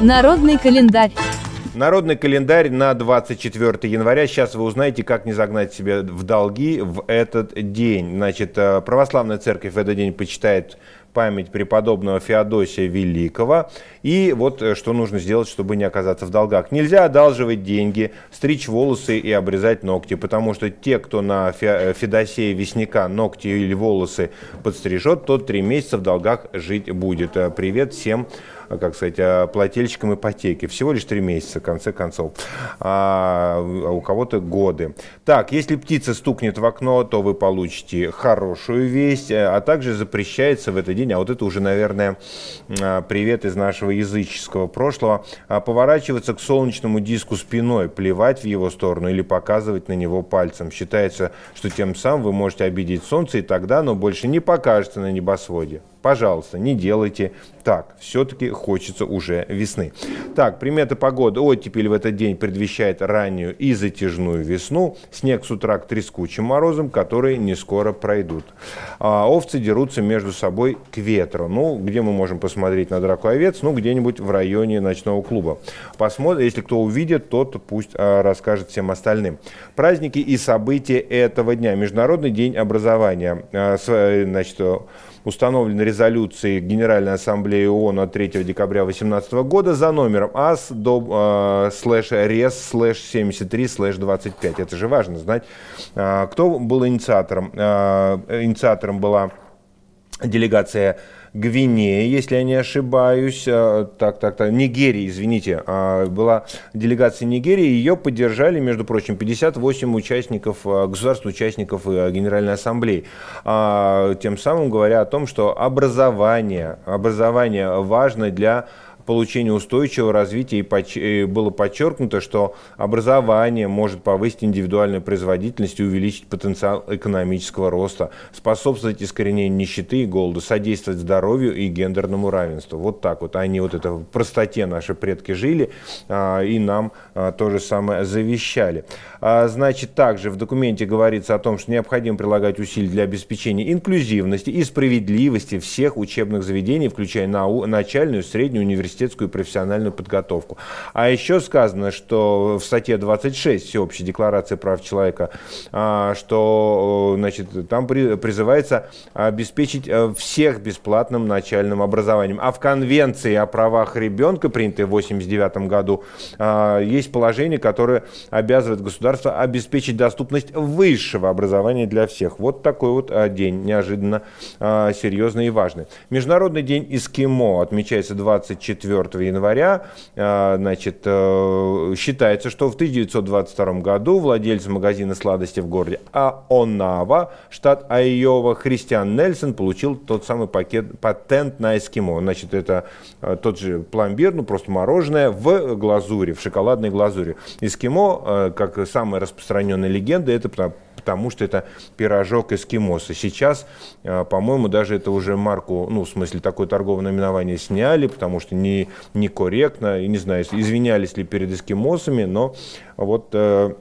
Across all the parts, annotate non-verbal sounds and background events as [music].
Народный календарь. Народный календарь на 24 января. Сейчас вы узнаете, как не загнать себя в долги в этот день. Значит, э, православная церковь в этот день почитает память преподобного Феодосия Великого. И вот э, что нужно сделать, чтобы не оказаться в долгах. Нельзя одалживать деньги, стричь волосы и обрезать ногти, потому что те, кто на э, Феодосея Вестняка ногти или волосы подстрижет, тот три месяца в долгах жить будет. Привет всем Э, как сказать, э, плательщикам ипотеки. Всего лишь три месяца, в конце концов. А, а у кого-то годы. Так, если птица стукнет в окно, то вы получите хорошую весть, э, а также запрещается в этот день, а вот это уже, наверное, привет из нашего языческого прошлого, поворачиваться к солнечному диску спиной, плевать в его сторону или показывать на него пальцем. Считается, что тем самым вы можете обидеть солнце, и тогда оно больше не покажется на небосводе пожалуйста, не делайте так. Все-таки хочется уже весны. Так, приметы погоды. Оттепель в этот день предвещает раннюю и затяжную весну. Снег с утра к трескучим морозам, которые не скоро пройдут. А овцы дерутся между собой к ветру. Ну, где мы можем посмотреть на драку овец? Ну, где-нибудь в районе ночного клуба. Посмотрим, если кто увидит, тот пусть а, расскажет всем остальным. Праздники и события этого дня. Международный день образования. А, э, значит, установлен резолюцией Генеральной Ассамблеи ООН от 3 декабря 2018 года за номером АС до э, слэш RES слэш 73 слэш 25. Это же важно знать. Э, кто был инициатором? Э, инициатором была делегация Гвинеи, если я не ошибаюсь, э, так, так, так, Нигерии, извините, э, была делегация Нигерии, ее поддержали, между прочим, 58 участников, э, государств участников Генеральной Ассамблеи, тем самым говоря о том, что образование, образование важно для получения устойчивого развития и было подчеркнуто, что образование может повысить индивидуальную производительность и увеличить потенциал экономического роста, способствовать искоренению нищеты и голода, содействовать здоровью и гендерному равенству. Вот так вот они вот это в простоте наши предки жили а, и нам а, то же самое завещали. А, значит, также в документе говорится о том, что необходимо прилагать усилия для обеспечения инклюзивности и справедливости всех учебных заведений, включая нау начальную, среднюю, университетскую университетскую и профессиональную подготовку. А еще сказано, что в статье 26 Всеобщей декларации прав человека, а, что значит, там призывается обеспечить э, всех бесплатным начальным образованием. А в Конвенции о правах ребенка, принятой в 1989 году, а, есть положение, которое обязывает государство обеспечить доступность высшего образования для всех. Вот такой вот а, день, неожиданно серьезный и важный. Международный день эскимо отмечается 24 4 января, а, значит, э, считается, что в 1922 году владелец магазина сладостей в городе Аонава, штат Айова, Христиан Нельсон получил тот самый пакет, патент на эскимо. Значит, это э, тот же пломбир, ну просто мороженое в глазури, в шоколадной глазури. Эскимо, э, как самая распространенная легенда, это потому что это пирожок эскимоса. Сейчас, э, по-моему, даже это уже марку, ну, в смысле, такое торговое наименование сняли, потому что не, некорректно, и не знаю, извинялись ли перед эскимосами, но вот э,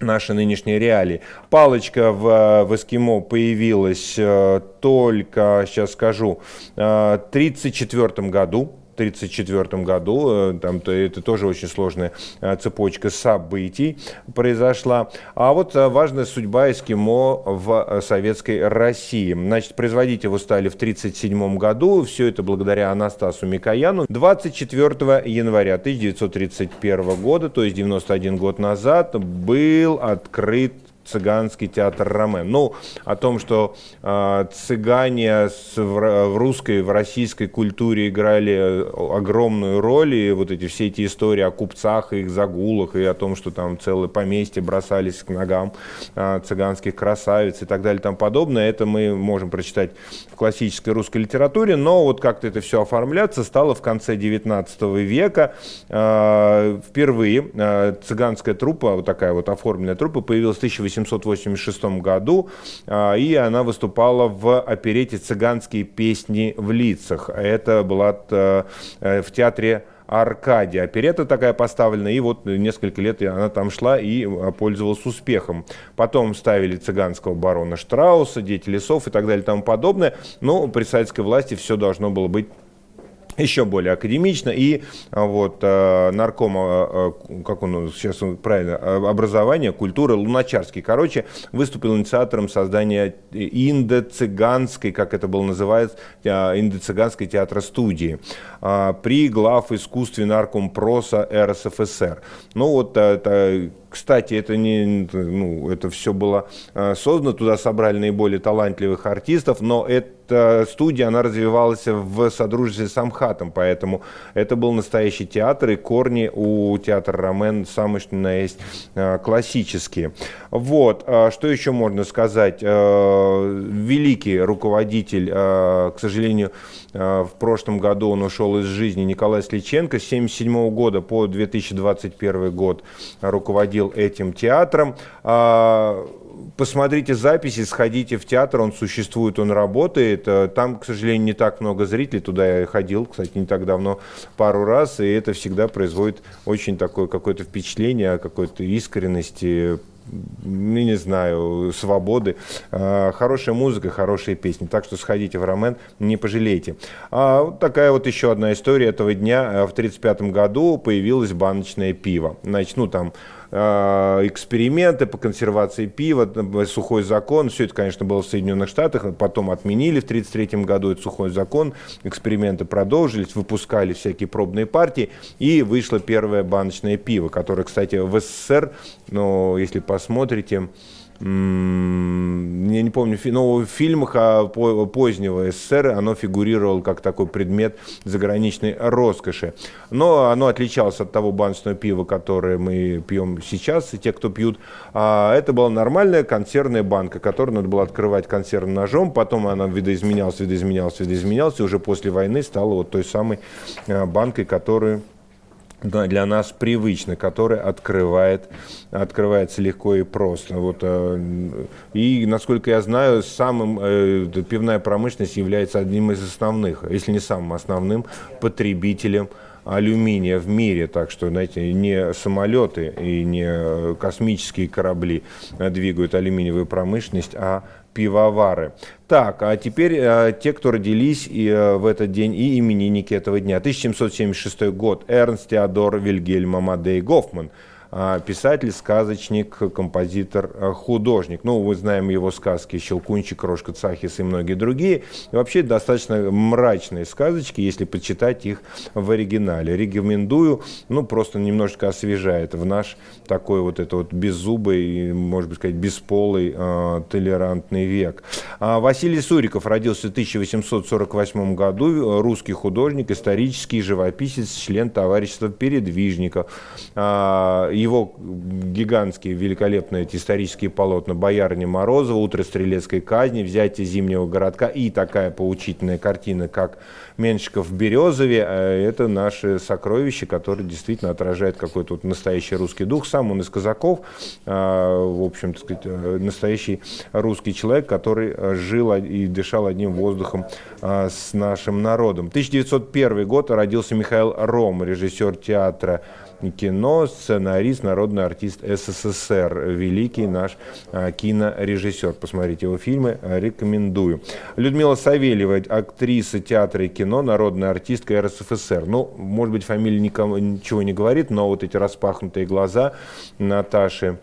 наши нынешние реалии. Палочка в, в эскимо появилась э, только, сейчас скажу, э, в 1934 году. 1934 году. Э, там, это тоже очень сложная э, цепочка событий произошла. А вот э, важная судьба эскимо в советской России. Значит, производить его стали в 1937 году. Все это благодаря Анастасу Микояну. 24 января 1931 года, то есть 91 год назад, был открыт цыганский театр Ромен. Ну, о том, что э, цыгане с, в, в русской, в российской культуре играли огромную роль, и вот эти все эти истории о купцах и их загулах, и о том, что там целые поместья бросались к ногам э, цыганских красавиц и так далее и тому подобное, это мы можем прочитать в классической русской литературе, но вот как-то это все оформляться стало в конце 19 века. Э, впервые э, цыганская труппа, вот такая вот оформленная труппа, появилась в 1800 1886 году, а, и она выступала в оперете «Цыганские песни в лицах». Это была э, в театре Аркадия. Оперета такая поставлена, и вот несколько лет она там шла и пользовалась успехом. Потом ставили цыганского барона Штрауса, дети лесов и так далее и тому подобное. Но при советской власти все должно было быть [laughs] еще более академично. И а, вот а, наркома, а, как он сейчас правильно, образование, культура, Луначарский, короче, выступил инициатором создания индо-цыганской, как это было называется, индо-цыганской театра-студии при глав искусстве наркомпроса РСФСР. Ну вот это кстати, это не, ну, это все было создано, туда собрали наиболее талантливых артистов, но это эта студия, она развивалась в содружестве с Амхатом, поэтому это был настоящий театр, и корни у театра Ромен самые что на есть а, классические. Вот, а, что еще можно сказать? Великий руководитель, к сожалению, в прошлом году он ушел из жизни, Николай Сличенко, с 1977 года по 2021 год руководил этим театром посмотрите записи, сходите в театр, он существует, он работает. Э, там, к сожалению, не так много зрителей, туда я ходил, кстати, не так давно, пару раз, и это всегда производит очень такое какое-то впечатление какой-то искренности, ну, не знаю, свободы. Э, хорошая музыка, хорошие песни. Так что сходите в Ромен, не пожалеете. А вот такая вот еще одна история этого дня. Э, в 1935 году появилось баночное пиво. Значит, ну там эксперименты по консервации пива, сухой закон. Все это, конечно, было в Соединенных Штатах, потом отменили в 1933 году этот сухой закон. Эксперименты продолжились, выпускали всякие пробные партии, и вышло первое баночное пиво, которое, кстати, в СССР, ну, если посмотрите, я не помню, но в фильмах а позднего СССР оно фигурировало как такой предмет заграничной роскоши. Но оно отличалось от того баночного пива, которое мы пьем сейчас, и те, кто пьют. А это была нормальная консервная банка, которую надо было открывать консервным ножом, потом она видоизменялась, видоизменялась, видоизменялась, и уже после войны стала вот той самой а, банкой, которую для нас привычно, который открывает, открывается легко и просто. Вот, э, и, насколько я знаю, самым, э, пивная промышленность является одним из основных, если не самым основным потребителем алюминия в мире, так что, знаете, не самолеты и не космические корабли двигают алюминиевую промышленность, а пивовары. Так, а теперь э, те, кто родились и, э, в этот день, и именинники этого дня. 1776 год. Эрнст Теодор Вильгельм Амадей Гофман – а, писатель, сказочник, композитор, а, художник. Ну, мы знаем его сказки «Щелкунчик», «Крошка Цахис» и многие другие. И вообще достаточно мрачные сказочки, если почитать их в оригинале. Рекомендую, ну, просто немножечко освежает в наш такой вот это вот беззубый, может быть сказать, бесполый, э, толерантный век. А Василий Суриков родился в 1848 году, русский художник, исторический живописец, член товарищества передвижников его гигантские, великолепные эти исторические полотна «Боярни Морозова», «Утро стрелецкой казни», «Взятие зимнего городка» и такая поучительная картина, как «Меньшиков в Березове». Э, это наши сокровища, которые действительно отражают какой-то вот настоящий русский дух. Сам он из казаков, э, в общем, так сказать, э, настоящий русский человек, который жил и дышал одним воздухом с нашим народом. 1901 год родился Михаил Ром, режиссер театра кино, сценарист, народный артист СССР, великий наш а, кинорежиссер. Посмотрите его фильмы, рекомендую. Людмила Савельева, актриса театра и кино, народная артистка РСФСР. Ну, может быть, фамилия никому ничего не говорит, но вот эти распахнутые глаза Наташи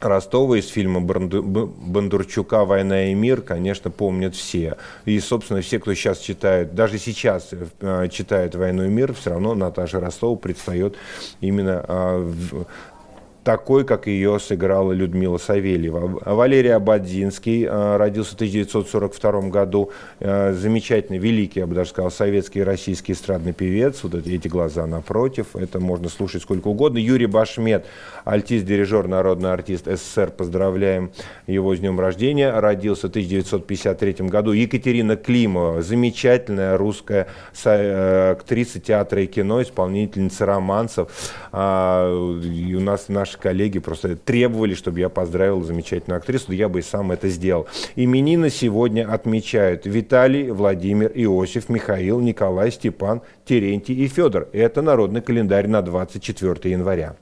Ростова из фильма Бондарчука «Война и мир», конечно, помнят все. И, собственно, все, кто сейчас читает, даже сейчас э, читает «Войну и мир», все равно Наташа Ростова предстает именно э, такой, как ее сыграла Людмила Савельева. Валерий Абадзинский э, родился в 1942 году. Э, замечательный, великий, я бы даже сказал, советский и российский эстрадный певец. Вот эти глаза напротив. Это можно слушать сколько угодно. Юрий Башмет, альтист, дирижер, народный артист СССР. Поздравляем его с днем рождения. Родился в 1953 году. Екатерина Климова, замечательная русская э, актриса театра и кино, исполнительница романсов. А, и у нас наш наши коллеги просто требовали, чтобы я поздравил замечательную актрису, я бы и сам это сделал. Именины сегодня отмечают Виталий, Владимир, Иосиф, Михаил, Николай, Степан, Терентий и Федор. Это народный календарь на 24 января.